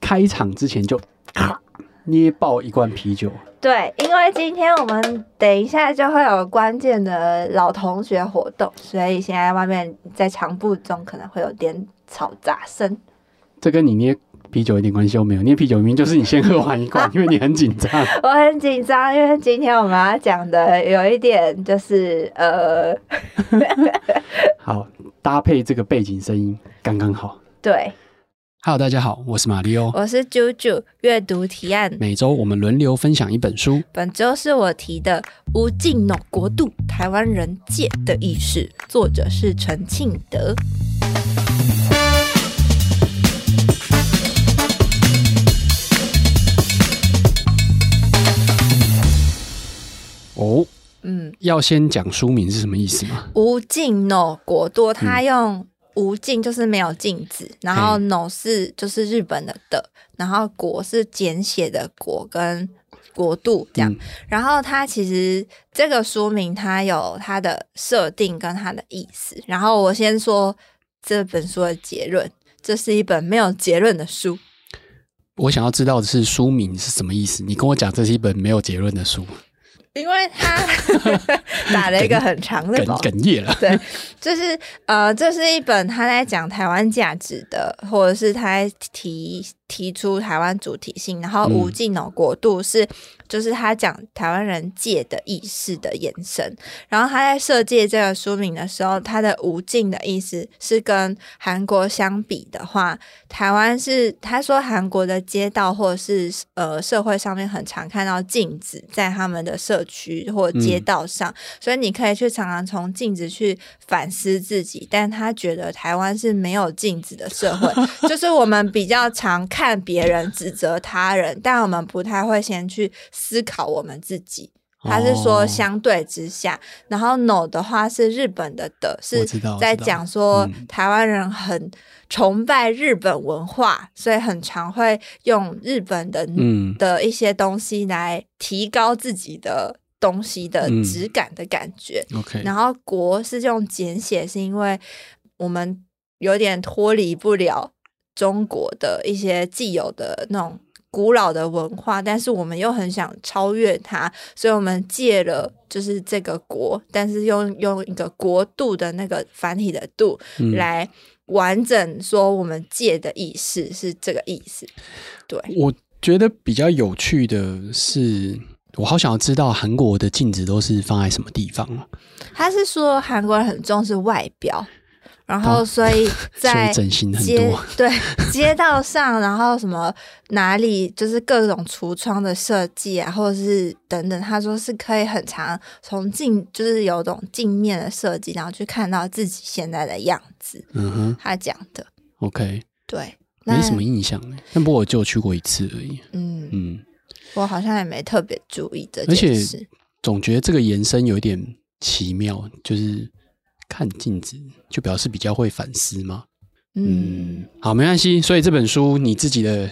开场之前就咔捏爆一罐啤酒。对，因为今天我们等一下就会有关键的老同学活动，所以现在外面在场布中可能会有点吵杂声。这跟你捏啤酒一点关系都没有，捏啤酒明明就是你先喝完一罐，因为你很紧张。我很紧张，因为今天我们要讲的有一点就是呃，好，搭配这个背景声音刚刚好。对。Hello，大家好，我是马里欧，我是啾啾。阅读提案，每周我们轮流分享一本书。本周是我提的《无尽 NO 国度台湾人界的意识》，作者是陈庆德。哦，嗯，要先讲书名是什么意思吗？无尽 NO 国度，他用、嗯。无尽就是没有镜子，然后 no 是就是日本的的，然后国是简写的国跟国度这样，嗯、然后它其实这个书名它有它的设定跟它的意思，然后我先说这本书的结论，这是一本没有结论的书。我想要知道的是书名是什么意思，你跟我讲这是一本没有结论的书。因为他 打了一个很长的哽哽咽了，对，就是呃，这是一本他在讲台湾价值的，或者是他在提提出台湾主体性，然后无尽 NO 国度是。就是他讲台湾人界的意识的延伸，然后他在设计这个书名的时候，他的无尽的意思是跟韩国相比的话，台湾是他说韩国的街道或者是呃社会上面很常看到镜子在他们的社区或街道上，嗯、所以你可以去常常从镜子去反思自己，但他觉得台湾是没有镜子的社会，就是我们比较常看别人指责他人，但我们不太会先去。思考我们自己，他是说相对之下，哦、然后 NO 的话是日本的的，是在讲说台湾人很崇拜日本文化，嗯、所以很常会用日本的嗯。的一些东西来提高自己的东西的质感的感觉。嗯、OK，然后国是用简写，是因为我们有点脱离不了中国的一些既有的那种。古老的文化，但是我们又很想超越它，所以我们借了就是这个国，但是用用一个国度的那个繁体的度来完整说我们借的意思是这个意思。对，我觉得比较有趣的是，我好想要知道韩国的镜子都是放在什么地方。他是说韩国人很重视外表。然后，所以在街 对街道上，然后什么哪里就是各种橱窗的设计啊，或者是等等，他说是可以很长从镜，就是有种镜面的设计，然后去看到自己现在的样子。嗯哼，他讲的。OK，对，没什么印象呢，但不过我就去过一次而已。嗯嗯，我好像也没特别注意这件事，而且总觉得这个延伸有一点奇妙，就是。看镜子就表示比较会反思吗？嗯，嗯，好，没关系。所以这本书你自己的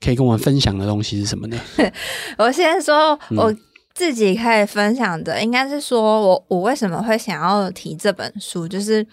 可以跟我们分享的东西是什么呢？我先说我自己可以分享的，嗯、应该是说我我为什么会想要提这本书，就是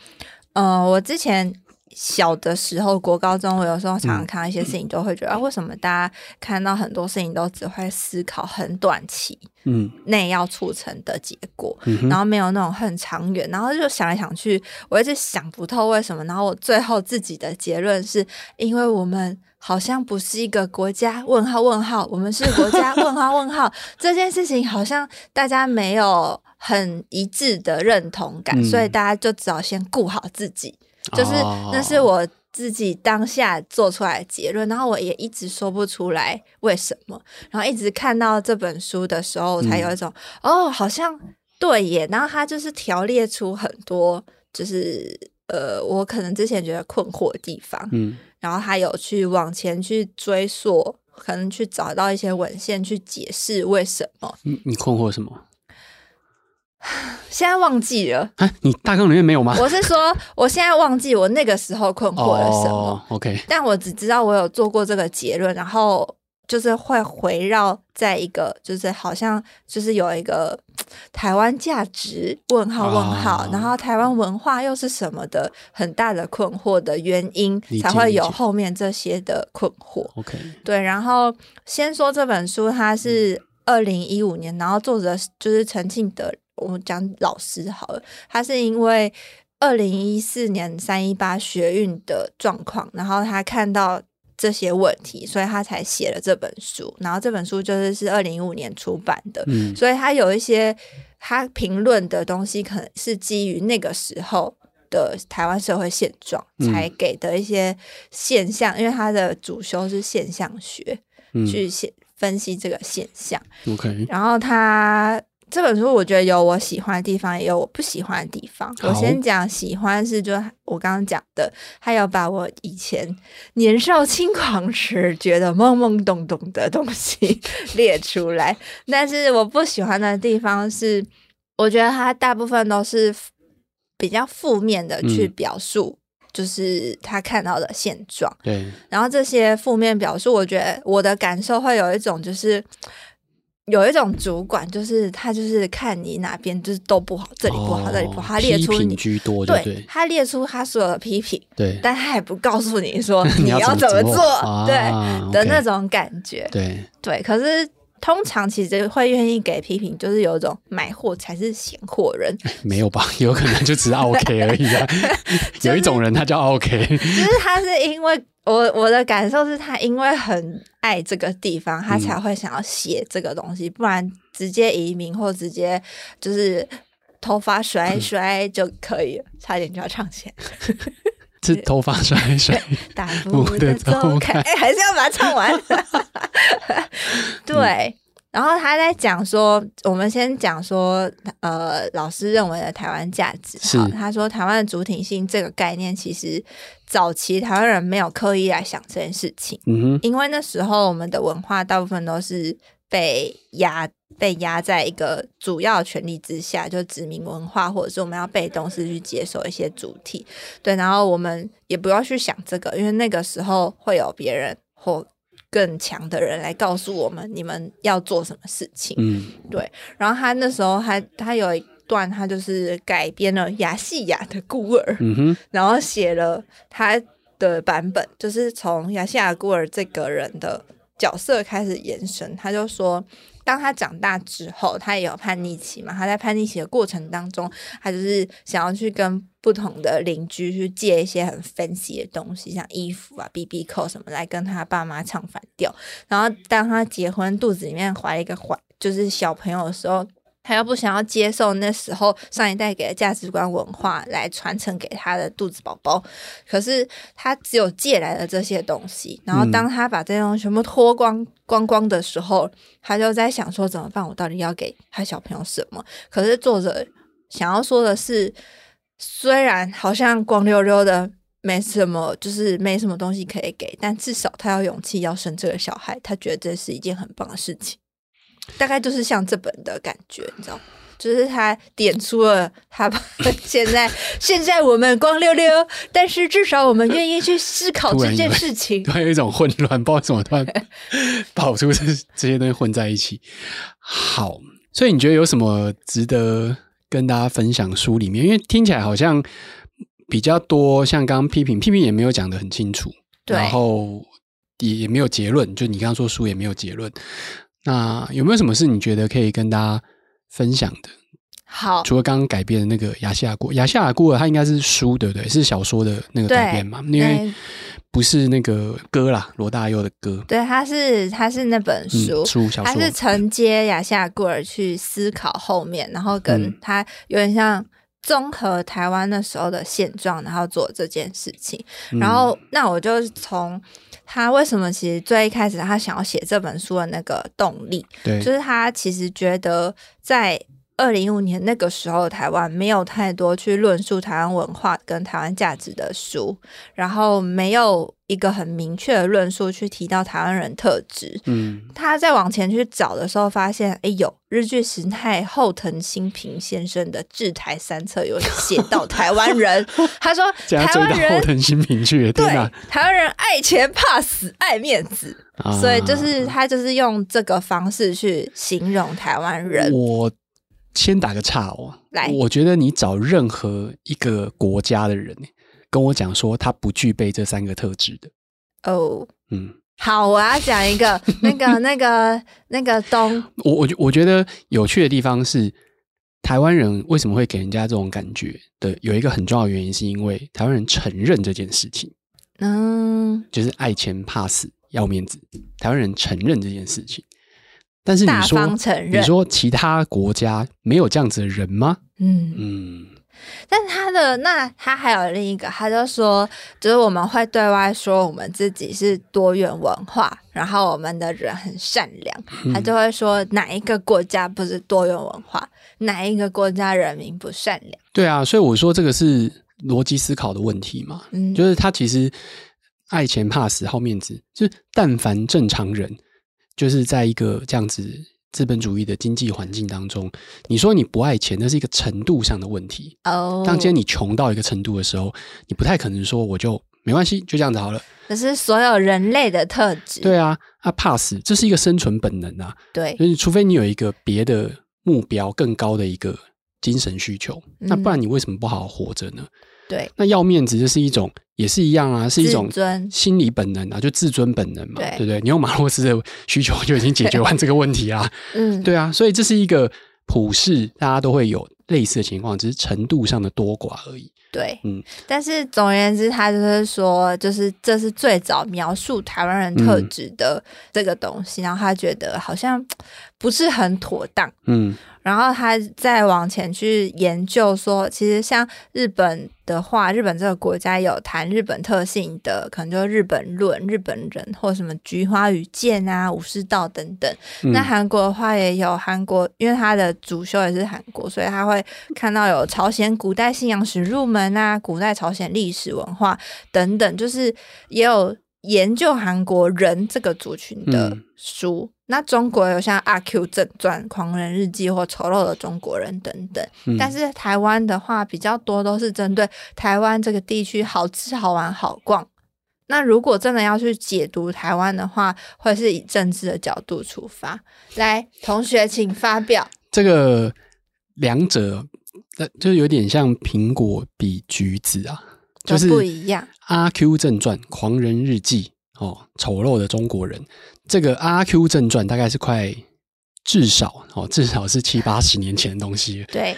呃，我之前。小的时候，国高中，我有时候常常看到一些事情，都会觉得、嗯、啊，为什么大家看到很多事情都只会思考很短期，嗯，内要促成的结果，嗯、然后没有那种很长远，然后就想来想去，我一直想不透为什么，然后我最后自己的结论是因为我们好像不是一个国家，问号问号，我们是国家，问号问号，这件事情好像大家没有很一致的认同感，嗯、所以大家就只好先顾好自己。就是那是我自己当下做出来的结论，然后我也一直说不出来为什么，然后一直看到这本书的时候，我才有一种、嗯、哦，好像对耶。然后他就是条列出很多，就是呃，我可能之前觉得困惑的地方，嗯，然后他有去往前去追溯，可能去找到一些文献去解释为什么。你你困惑什么？现在忘记了啊？你大纲里面没有吗？我是说，我现在忘记我那个时候困惑了什么。Oh, OK，但我只知道我有做过这个结论，然后就是会围绕在一个，就是好像就是有一个台湾价值问号问号，啊、然后台湾文化又是什么的很大的困惑的原因，才会有后面这些的困惑。OK，对，然后先说这本书，它是二零一五年，然后作者就是陈庆德，我们讲老师好了，他是因为二零一四年三一八学运的状况，然后他看到。这些问题，所以他才写了这本书。然后这本书就是是二零一五年出版的，嗯，所以他有一些他评论的东西，可能是基于那个时候的台湾社会现状才给的一些现象。嗯，因为他的主修是现象学，嗯，去写分析这个现象。OK，然后他。这本书我觉得有我喜欢的地方，也有我不喜欢的地方。我先讲喜欢是，就我刚刚讲的，还有把我以前年少轻狂时觉得懵懵懂懂的东西 列出来。但是我不喜欢的地方是，我觉得他大部分都是比较负面的去表述，就是他看到的现状。对，然后这些负面表述，我觉得我的感受会有一种就是。有一种主管，就是他就是看你哪边就是都不好，这里不好，哦、这里不好，他列出你居多对，对，他列出他所有的批评，对，但他也不告诉你说 你要怎么做，对、啊、的那种感觉，对对。可是通常其实会愿意给批评，就是有一种买货才是闲货人，没有吧？有可能就只是 OK 而已啊。就是、有一种人他叫 OK，就是他是因为。我我的感受是他因为很爱这个地方，他才会想要写这个东西，嗯、不然直接移民或直接就是头发甩一甩就可以了，嗯、差点就要唱起来。是头发甩一甩，大步 的走开，哎、欸，还是要把它唱完。对。嗯然后他在讲说，我们先讲说，呃，老师认为的台湾价值。是他说，台湾的主体性这个概念，其实早期台湾人没有刻意来想这件事情。嗯哼，因为那时候我们的文化大部分都是被压被压在一个主要权力之下，就殖民文化，或者是我们要被动式去接受一些主体。对，然后我们也不要去想这个，因为那个时候会有别人或。更强的人来告诉我们，你们要做什么事情。嗯，对。然后他那时候还他有一段，他就是改编了亚细亚的孤儿，嗯哼，然后写了他的版本，就是从亚细亚孤儿这个人的角色开始延伸。他就说，当他长大之后，他也有叛逆期嘛。他在叛逆期的过程当中，他就是想要去跟。不同的邻居去借一些很 fancy 的东西，像衣服啊、BB 扣什么，来跟他爸妈唱反调。然后当他结婚，肚子里面怀一个怀就是小朋友的时候，他又不想要接受那时候上一代给的价值观文化来传承给他的肚子宝宝。可是他只有借来了这些东西，然后当他把这些东西全部脱光光光的时候，他就在想说怎么办？我到底要给他小朋友什么？可是作者想要说的是。虽然好像光溜溜的，没什么，就是没什么东西可以给，但至少他有勇气要生这个小孩，他觉得这是一件很棒的事情。大概就是像这本的感觉，你知道，就是他点出了他 现在现在我们光溜溜，但是至少我们愿意去思考这件事情。突然有一种混乱，不知道怎么突然 跑出这这些东西混在一起。好，所以你觉得有什么值得？跟大家分享书里面，因为听起来好像比较多，像刚刚批评批评也没有讲得很清楚，对，然后也也没有结论，就你刚刚说书也没有结论，那有没有什么是你觉得可以跟大家分享的？好，除了刚刚改编的那个《亚细亚孤儿》，《亚细亚孤儿》它应该是书对不对？是小说的那个改编嘛？因为不是那个歌啦，罗大佑的歌。对，它是它是那本书，书小说，它是承接亚细亚孤儿去思考后面，然后跟他有点像综合台湾那时候的现状，然后做这件事情。然后，那我就从他为什么其实最一开始他想要写这本书的那个动力，对，就是他其实觉得在。二零一五年那个时候，台湾没有太多去论述台湾文化跟台湾价值的书，然后没有一个很明确的论述去提到台湾人特质。嗯，他在往前去找的时候，发现哎呦，日剧时代后藤新平先生的《治台三策》有写到台湾人。他说，台湾人后藤新平去对，台湾人爱钱怕死爱面子，所以就是他就是用这个方式去形容台湾人。我。先打个岔哦，来，我觉得你找任何一个国家的人跟我讲说他不具备这三个特质的。哦，嗯，好，我要讲一个 那个那个那个东，我我我觉得有趣的地方是，台湾人为什么会给人家这种感觉的，有一个很重要的原因，是因为台湾人承认这件事情，嗯，就是爱钱怕死要面子，台湾人承认这件事情。但是你说，你说其他国家没有这样子的人吗？嗯嗯。但是他的那他还有另一个，他就说，就是我们会对外说我们自己是多元文化，然后我们的人很善良。他就会说哪一个国家不是多元文化，哪一个国家人民不善良？对啊，所以我说这个是逻辑思考的问题嘛。嗯，就是他其实爱钱怕死好面子，就是但凡正常人。就是在一个这样子资本主义的经济环境当中，你说你不爱钱，那是一个程度上的问题。哦，当今天你穷到一个程度的时候，你不太可能说我就没关系，就这样子好了。这是所有人类的特质。对啊，啊怕死，这是一个生存本能啊。对，所以除非你有一个别的目标更高的一个精神需求，嗯，那不然你为什么不好好活着呢？对，那要面子，就是一种，也是一样啊，是一种尊。心理本能啊，就自尊本能嘛，对，对不对？你用马洛斯的需求就已经解决完这个问题啦，嗯，对啊，所以这是一个普世，大家都会有类似的情况，只是程度上的多寡而已。对，嗯，但是总而言之，他就是说，就是这是最早描述台湾人特质的这个东西，嗯，然后他觉得好像不是很妥当，嗯。然后他再往前去研究说，其实像日本的话，日本这个国家有谈日本特性的，可能就是日本论、日本人或什么菊花与剑啊、武士道等等。嗯、那韩国的话也有韩国，因为他的主修也是韩国，所以他会看到有朝鲜古代信仰史入门啊、古代朝鲜历史文化等等，就是也有研究韩国人这个族群的书。嗯那中国有像《阿 Q 正传》《狂人日记》或《丑陋的中国人》等等，嗯、但是台湾的话比较多都是针对台湾这个地区好吃、好玩、好逛。那如果真的要去解读台湾的话，会是以政治的角度出发。来，同学请发表。这个两者，就有点像苹果比橘子啊，就是不一样。《阿 Q 正传》《狂人日记》。哦，丑陋的中国人，这个《阿 Q 正传》大概是快至少哦，至少是七八十年前的东西。对，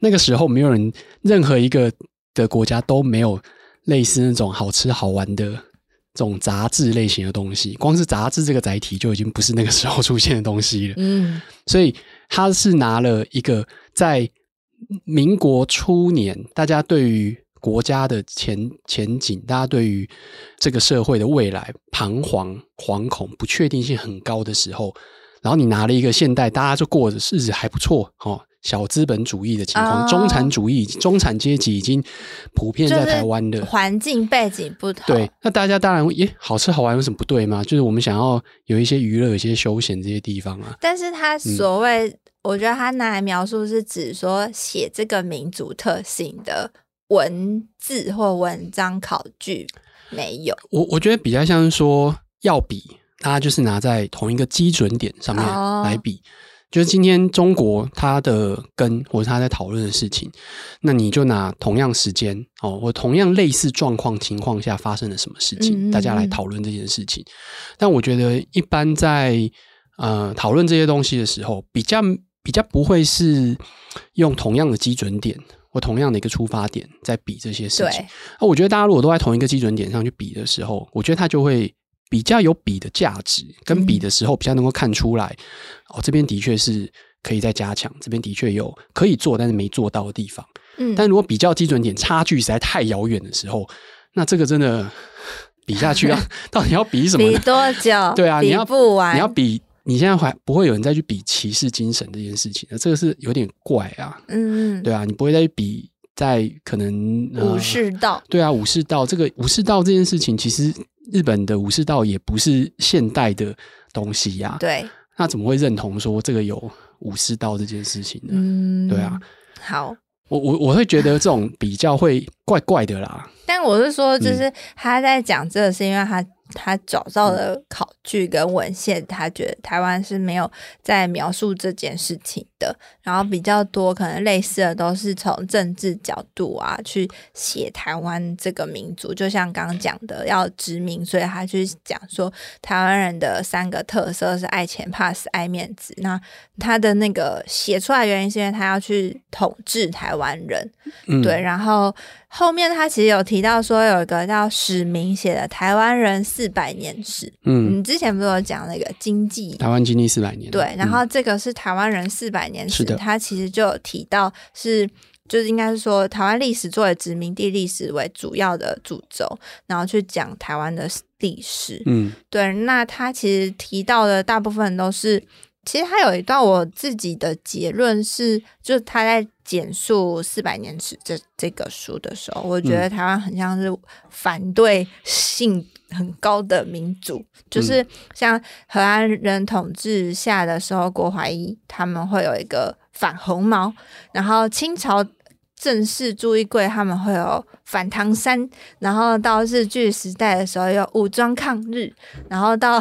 那个时候没有人，任何一个的国家都没有类似那种好吃好玩的这种杂志类型的东西。光是杂志这个载体就已经不是那个时候出现的东西了。嗯，所以他是拿了一个在民国初年，大家对于。国家的前前景，大家对于这个社会的未来彷徨、惶恐、不确定性很高的时候，然后你拿了一个现代，大家就过着日子还不错，哦，小资本主义的情况，哦、中产主义、中产阶级已经普遍在台湾的环境背景不同。对，那大家当然，耶，好吃好玩有什么不对吗？就是我们想要有一些娱乐、有一些休闲这些地方啊。但是他所谓，嗯、我觉得他拿来描述是指说写这个民族特性的。文字或文章考据没有，我我觉得比较像是说要比，大家就是拿在同一个基准点上面来比，哦、就是今天中国它的根或者他在讨论的事情，那你就拿同样时间哦，或同样类似状况情况下发生了什么事情，嗯嗯嗯大家来讨论这件事情。但我觉得一般在呃讨论这些东西的时候，比较比较不会是用同样的基准点。或同样的一个出发点在比这些事情，那我觉得大家如果都在同一个基准点上去比的时候，我觉得它就会比较有比的价值，跟比的时候比较能够看出来，哦，这边的确是可以再加强，这边的确有可以做但是没做到的地方。嗯，但如果比较基准点差距实在太遥远的时候，那这个真的比下去啊 到底要比什么？比多久？对啊，你要不完，你要比。你现在还不会有人再去比骑士精神这件事情，那这个是有点怪啊。嗯，对啊，你不会再去比在可能、呃、武士道。对啊，武士道这个武士道这件事情，其实日本的武士道也不是现代的东西呀、啊。对，那怎么会认同说这个有武士道这件事情呢？嗯，对啊。好，我我我会觉得这种比较会怪怪的啦。但我是说，就是他在讲这个，是因为他。他找到了考据跟文献，他觉得台湾是没有在描述这件事情的。然后比较多可能类似的都是从政治角度啊去写台湾这个民族，就像刚刚讲的要殖民，所以他去讲说台湾人的三个特色是爱钱、怕死、爱面子。那他的那个写出来原因是因为他要去统治台湾人，嗯、对。然后后面他其实有提到说有一个叫史明写的《台湾人四百年史》，嗯，你之前不是有讲那个经济台湾经济四百年？对，然后这个是台湾人四百年史。嗯他其实就有提到是，就是应该是说台湾历史作为殖民地历史为主要的主轴，然后去讲台湾的历史。嗯，对。那他其实提到的大部分都是，其实他有一段我自己的结论是，就是他在简述《四百年史》这这个书的时候，我觉得台湾很像是反对性。很高的民族，就是像荷兰人统治下的时候，郭怀疑他们会有一个反红毛，然后清朝正式朱一贵他们会有反唐山，然后到日据时代的时候有武装抗日，然后到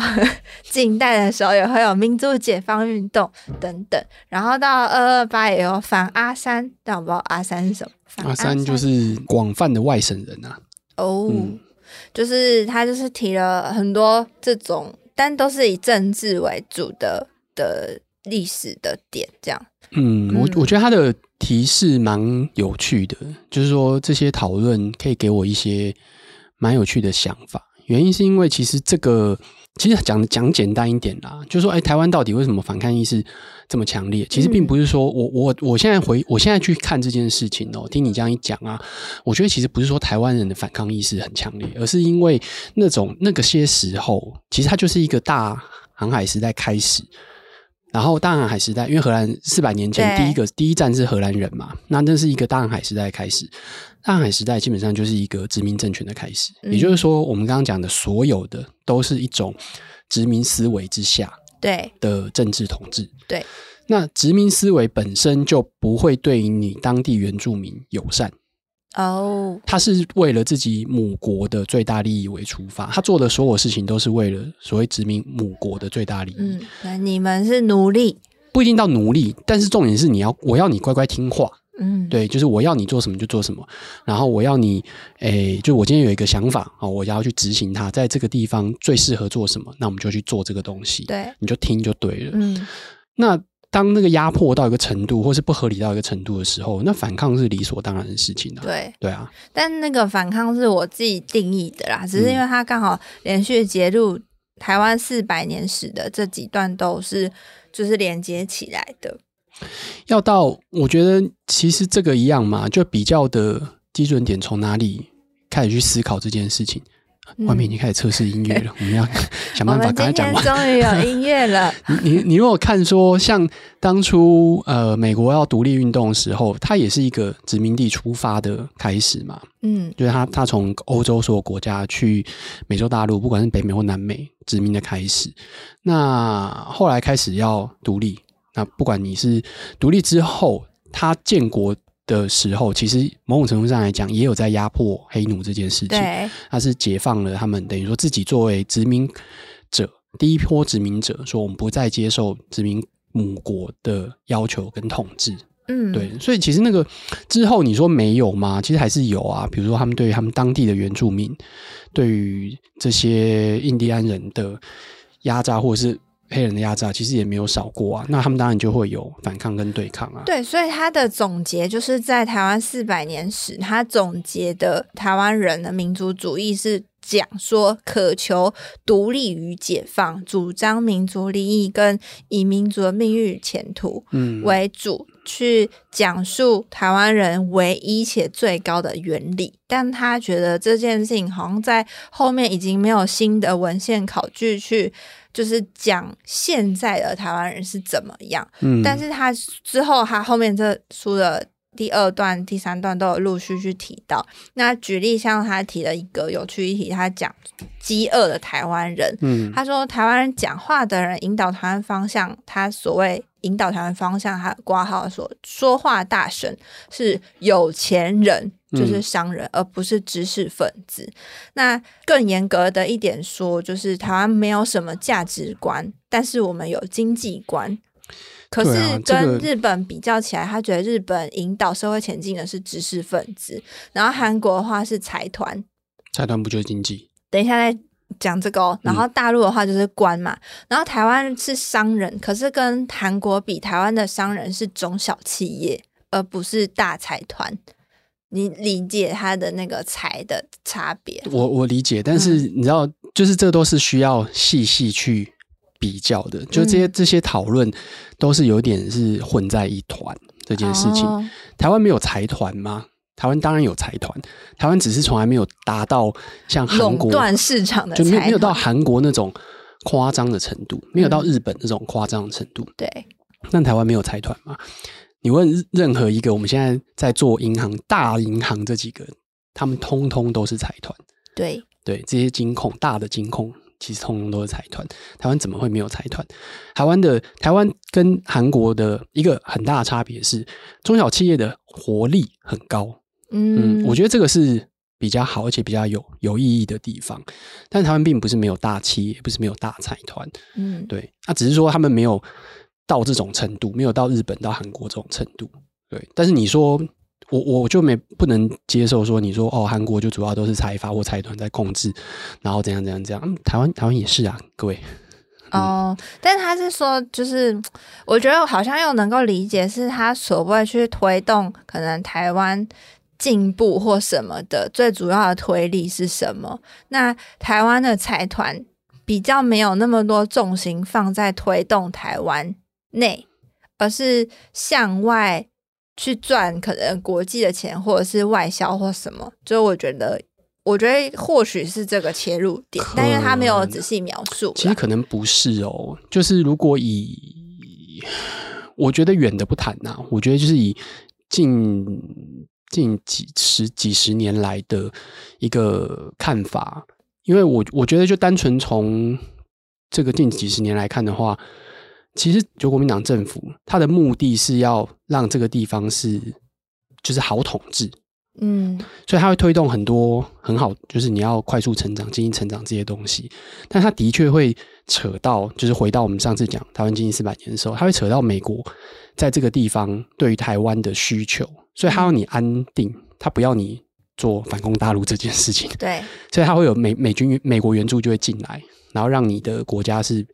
近代的时候也会有民族解放运动等等，然后到二二八也有反阿三，但我不知道阿三是什么。阿三，阿三就是广泛的外省人啊。哦。嗯就是他，就是提了很多这种，但都是以政治为主的的历史的点，这样。嗯，我我觉得他的提示蛮有趣的，就是说这些讨论可以给我一些蛮有趣的想法。原因是因为其实这个。其实讲讲简单一点啦，就是说，哎，台湾到底为什么反抗意识这么强烈？其实并不是说我我我现在回我现在去看这件事情哦，听你这样一讲啊，我觉得其实不是说台湾人的反抗意识很强烈，而是因为那种那个些时候，其实它就是一个大航海时代开始。然后大航海时代，因为荷兰四百年前第一个第一站是荷兰人嘛，那那是一个大航海时代开始。大航海时代基本上就是一个殖民政权的开始，嗯、也就是说，我们刚刚讲的所有的都是一种殖民思维之下对的政治统治。对，对那殖民思维本身就不会对于你当地原住民友善。哦，他是为了自己母国的最大利益为出发，他做的所有事情都是为了所谓殖民母国的最大利益。嗯，那你们是奴隶，不一定到奴隶，但是重点是你要，我要你乖乖听话。嗯，对，就是我要你做什么就做什么，然后我要你，诶，就我今天有一个想法啊，我要去执行它，在这个地方最适合做什么，那我们就去做这个东西。对，你就听就对了。嗯，那。当那个压迫到一个程度，或是不合理到一个程度的时候，那反抗是理所当然的事情啊。对对啊，但那个反抗是我自己定义的啦，只是因为它刚好连续揭露台湾四百年史的这几段都是就是连接起来的。要到我觉得其实这个一样嘛，就比较的基准点从哪里开始去思考这件事情。外面已经开始测试音乐了，嗯、我们要 想办法赶快讲完。终于有音乐了。你你你如果看说，像当初呃美国要独立运动的时候，它也是一个殖民地出发的开始嘛。嗯，就是它它从欧洲所有国家去美洲大陆，不管是北美或南美殖民的开始。那后来开始要独立，那不管你是独立之后，它建国。的时候，其实某种程度上来讲，也有在压迫黑奴这件事情。对，他是解放了他们，等于说自己作为殖民者，第一波殖民者，说我们不再接受殖民母国的要求跟统治。嗯，对，所以其实那个之后，你说没有吗？其实还是有啊。比如说，他们对于他们当地的原住民，对于这些印第安人的压榨，或者是。黑人的压榨其实也没有少过啊，那他们当然就会有反抗跟对抗啊。对，所以他的总结就是在台湾四百年史，他总结的台湾人的民族主义是讲说渴求独立与解放，主张民族利益跟以民族的命运与前途为主，嗯、去讲述台湾人唯一且最高的原理。但他觉得这件事情好像在后面已经没有新的文献考据去。就是讲现在的台湾人是怎么样，嗯，但是他之后他后面这书的第二段、第三段都有陆续去提到。那举例像他提了一个有趣议题，他讲饥饿的台湾人，嗯，他说台湾人讲话的人引导台湾方向，他所谓引导台湾方向，他挂号说说话大神是有钱人，就是商人，嗯、而不是知识分子。那更严格的一点说，就是台湾没有什么价值观，但是我们有经济观。可是跟日本比较起来，他觉得日本引导社会前进的是知识分子，然后韩国的话是财团，财团不就是经济？等一下再讲这个哦。然后大陆的话就是官嘛，嗯、然后台湾是商人，可是跟韩国比，台湾的商人是中小企业，而不是大财团。你理解他的那个财的差别？我我理解，但是你知道，嗯、就是这都是需要细细去。比较的，就这些、嗯、这些讨论都是有点是混在一团这件事情。哦、台湾没有财团吗？台湾当然有财团，台湾只是从来没有达到像韩国垄断市场的，就没有没有到韩国那种夸张的程度，没有到日本那种夸张的程度。对、嗯，但台湾没有财团吗？你问任何一个我们现在在做银行大银行这几个，他们通通都是财团。对对，这些金控大的金控。其实通通都是财团，台湾怎么会没有财团？台湾的台湾跟韩国的一个很大的差别是，中小企业的活力很高。嗯，嗯，我觉得这个是比较好，而且比较有有意义的地方。但台湾并不是没有大企业，也不是没有大财团。嗯，对，那只是说他们没有到这种程度，没有到日本到韩国这种程度。对，但是你说。我我就没不能接受说你说哦，韩国就主要都是财阀或财团在控制，然后怎样怎样怎样。台湾台湾也是啊，各位。哦，但他是说，就是我觉得好像又能够理解，是他所谓去推动可能台湾进步或什么的最主要的推力是什么？那台湾的财团比较没有那么多重心放在推动台湾内，而是向外。去赚可能国际的钱，或者是外销或什么，就我觉得，我觉得或许是这个切入点，但因为他没有仔细描述。其实可能不是哦，就是如果以，我觉得远的不谈呐、啊，我觉得就是以近近几十几十年来的一个看法，因为我我觉得就单纯从这个近几十年来看的话。其实，就国民党政府，它的目的是要让这个地方是就是好统治，嗯，所以他会推动很多很好，就是你要快速成长、经济成长这些东西。但他的确会扯到，就是回到我们上次讲台湾经济四百年的时候，他会扯到美国在这个地方对于台湾的需求，所以他要你安定，他不要你做反攻大陆这件事情。对，所以他会有美美军、美国援助就会进来，然后让你的国家是。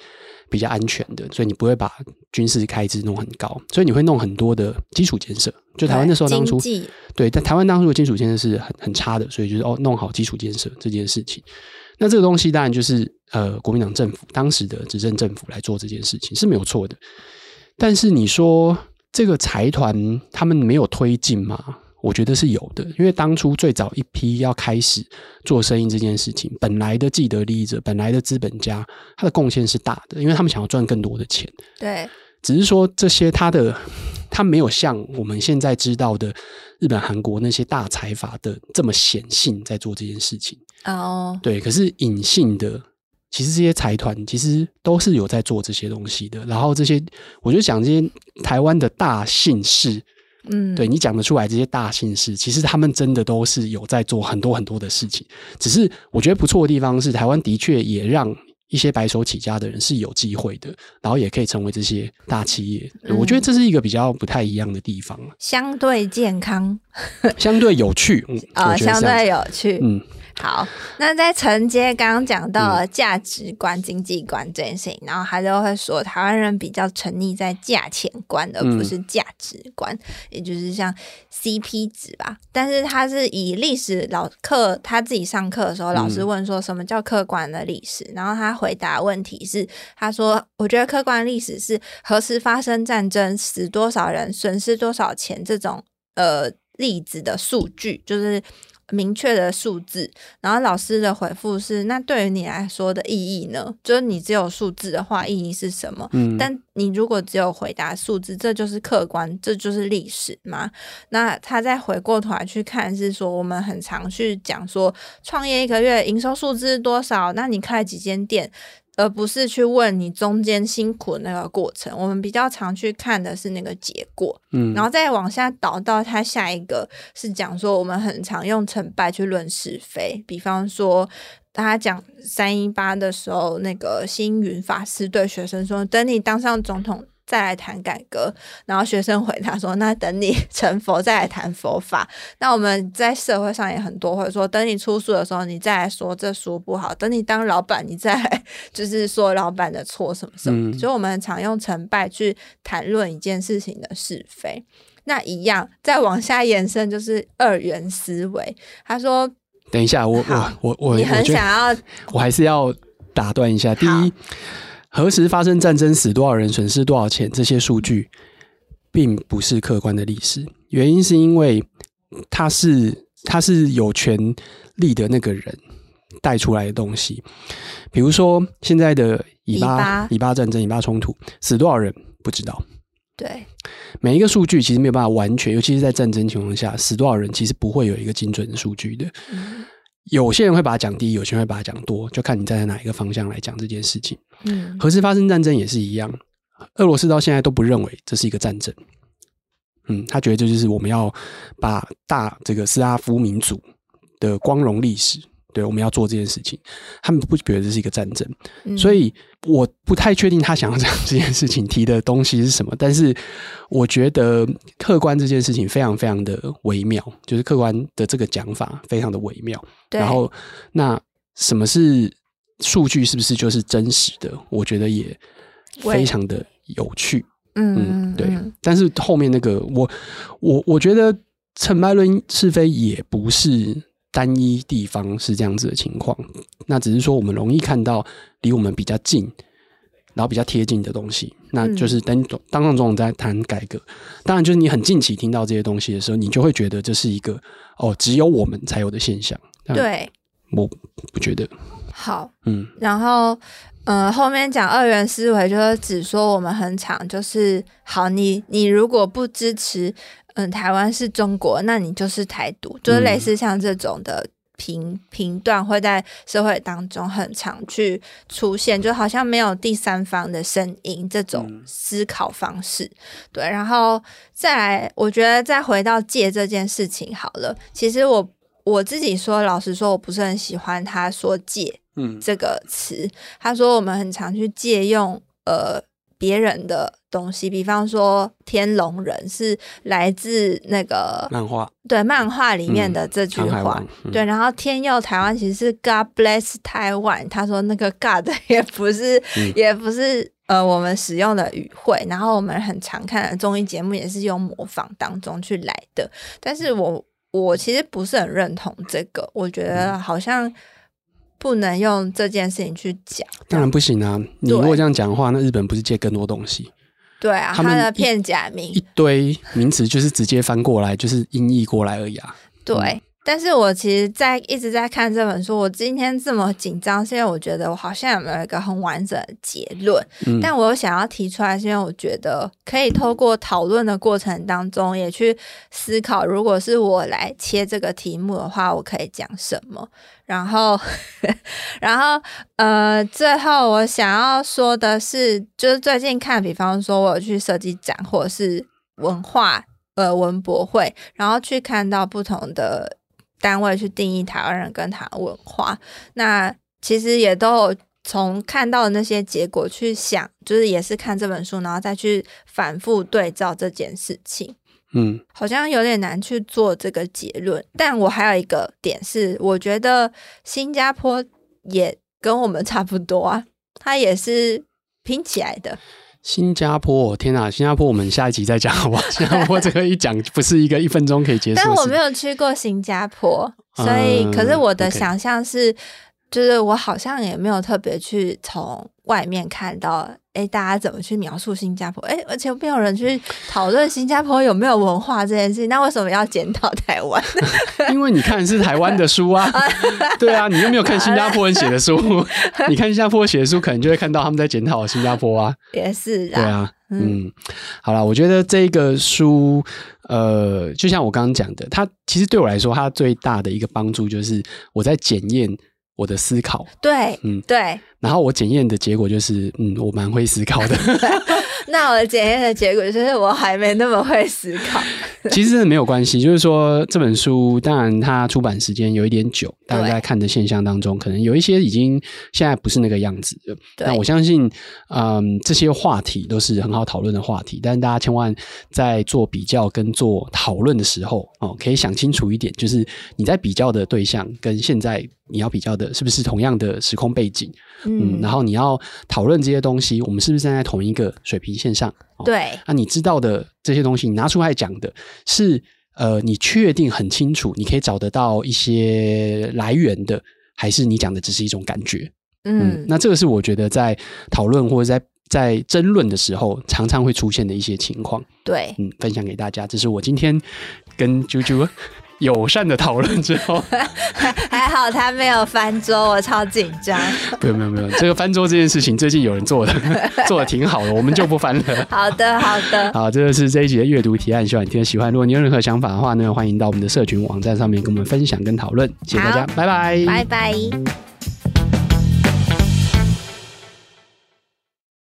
比较安全的，所以你不会把军事开支弄很高，所以你会弄很多的基础建设。就台湾那时候当初，对，但台湾当初的基础建设是很很差的，所以就是哦，弄好基础建设这件事情。那这个东西当然就是呃，国民党政府当时的执政政府来做这件事情是没有错的。但是你说这个财团他们没有推进吗？我觉得是有的，因为当初最早一批要开始做生意这件事情，本来的既得利益者，本来的资本家，他的贡献是大的，因为他们想要赚更多的钱。对，只是说这些他的他没有像我们现在知道的日本、韩国那些大财阀的这么显性在做这件事情。哦，对，可是隐性的，其实这些财团其实都是有在做这些东西的。然后这些，我就讲这些台湾的大姓氏。嗯，对，你讲得出来这些大姓氏，其实他们真的都是有在做很多很多的事情。只是我觉得不错的地方是，台湾的确也让一些白手起家的人是有机会的，然后也可以成为这些大企业。嗯，我觉得这是一个比较不太一样的地方，相对健康，相对有趣，嗯，啊，相对有趣，嗯。好，那在承接刚刚讲到了价值观、嗯、经济观这件事情，然后他就会说，台湾人比较沉溺在价钱观，而不是价值观，嗯、也就是像 CP 值吧。但是他是以历史老课，他自己上课的时候，老师问说什么叫客观的历史，嗯、然后他回答问题是，他说：“我觉得客观历史是何时发生战争，死多少人，损失多少钱这种呃例子的数据，就是。”明确的数字，然后老师的回复是：那对于你来说的意义呢？就是你只有数字的话，意义是什么？嗯，但你如果只有回答数字，这就是客观，这就是历史嘛？那他再回过头来去看，是说我们很常去讲说，创业一个月营收数字多少？那你开了几间店？而不是去问你中间辛苦的那个过程，我们比较常去看的是那个结果，嗯，然后再往下导到他下一个是讲说，我们很常用成败去论是非，比方说他讲三一八的时候，那个星云法师对学生说，等你当上总统。再来谈改革，然后学生回答说：“那等你成佛再来谈佛法。”那我们在社会上也很多会说：“等你出书的时候，你再来说这书不好；等你当老板，你再来就是说老板的错什么什么。”所以，我们常用成败去谈论一件事情的是非。那一样再往下延伸，就是二元思维。他说：“等一下，我我我我，你很想要，我还是要打断一下。第一。”何时发生战争，死多少人，损失多少钱？这些数据并不是客观的历史。原因是因为它是它是有权利的那个人带出来的东西。比如说现在的以巴以巴战争、以巴冲突，死多少人不知道。对，每一个数据其实没有办法完全，尤其是在战争情况下，死多少人其实不会有一个精准的数据的。嗯有些人会把它讲低，有些人会把它讲多，就看你站在哪一个方向来讲这件事情。嗯，何时发生战争也是一样，俄罗斯到现在都不认为这是一个战争。嗯，他觉得这就是我们要把大这个斯拉夫民族的光荣历史。对，我们要做这件事情，他们不觉得这是一个战争，嗯、所以我不太确定他想要讲这件事情提的东西是什么。但是我觉得客观这件事情非常非常的微妙，就是客观的这个讲法非常的微妙。然后，那什么是数据？是不是就是真实的？我觉得也非常的有趣。嗯，嗯，对。但是后面那个，我我我觉得成败论是非也不是。单一地方是这样子的情况，那只是说我们容易看到离我们比较近，然后比较贴近的东西，那就是等当当总统在谈改革，当然就是你很近期听到这些东西的时候，你就会觉得这是一个哦，只有我们才有的现象。对，我不觉得。好，嗯，然后呃，后面讲二元思维，就是只说我们很常就是好，你你如果不支持。嗯，台湾是中国，那你就是台独，就是类似像这种的评评断会在社会当中很常去出现，就好像没有第三方的声音这种思考方式。嗯、对，然后再来，我觉得再回到借这件事情好了。其实我我自己说，老实说，我不是很喜欢他说借嗯这个词。嗯、他说我们很常去借用呃。别人的东西，比方说《天龙人》是来自那个漫画，对漫画里面的这句话，嗯、对。然后天佑台湾其实是 God bless Taiwan，他说那个 God 也不是，嗯、也不是呃我们使用的语汇。然后我们很常看的综艺节目也是用模仿当中去来的，但是我我其实不是很认同这个，我觉得好像。不能用这件事情去讲，当然不行啊！你如果这样讲的话，那日本不是借更多东西？对啊，他们的片假名一堆名词就是直接翻过来，就是音译过来而已啊。对。嗯但是我其实，在一直在看这本书。我今天这么紧张，是因为我觉得我好像有没有一个很完整的结论。嗯、但我又想要提出来，是因为我觉得可以透过讨论的过程当中，也去思考，如果是我来切这个题目的话，我可以讲什么。然后，然后，呃，最后我想要说的是，就是最近看，比方说我有去设计展，或者是文化呃文博会，然后去看到不同的。单位去定义台湾人跟台湾文化，那其实也都有从看到的那些结果去想，就是也是看这本书，然后再去反复对照这件事情。嗯，好像有点难去做这个结论。但我还有一个点是，我觉得新加坡也跟我们差不多啊，它也是拼起来的。新加坡，天哪！新加坡，我们下一集再讲好不好？新加坡这个一讲不是一个一分钟可以结束。但我没有去过新加坡，所以，嗯、可是我的想象是，就是我好像也没有特别去从外面看到，哎，大家怎么去描述新加坡？哎，而且没有人去讨论新加坡有没有文化这件事情。那为什么要检讨台湾？因为你看的是台湾的书啊，对啊，你又没有看新加坡人写的书，你看新加坡写的书，可能就会看到他们在检讨新加坡啊。也是啊，对啊，嗯，嗯好了，我觉得这个书，呃，就像我刚刚讲的，它其实对我来说，它最大的一个帮助就是我在检验。我的思考，对，嗯，对，然后我检验的结果就是，嗯，我蛮会思考的。那我的检验的结果就是我还没那么会思考。其实真的没有关系，就是说这本书，当然它出版时间有一点久，大家在看的现象当中，可能有一些已经现在不是那个样子了。那我相信，嗯，这些话题都是很好讨论的话题，但是大家千万在做比较跟做讨论的时候，哦，可以想清楚一点，就是你在比较的对象跟现在你要比较的是不是同样的时空背景？嗯，然后你要讨论这些东西，我们是不是站在同一个水平线上？对，那你知道的这些东西，你拿出来讲的是，呃，你确定很清楚，你可以找得到一些来源的，还是你讲的只是一种感觉？嗯，嗯，那这个是我觉得在讨论或者在在争论的时候，常常会出现的一些情况。对，嗯，分享给大家，这是我今天跟啾啾。友善的讨论之后，还好他没有翻桌，我超紧张。没有没有没有，这个翻桌这件事情最近有人做的，做的挺好的，我们就不翻了。好的好的，好，这就是这一集的阅读提案，希望你听得喜欢。如果你有任何想法的话呢，欢迎到我们的社群网站上面跟我们分享跟讨论。谢谢大家，拜拜，拜拜。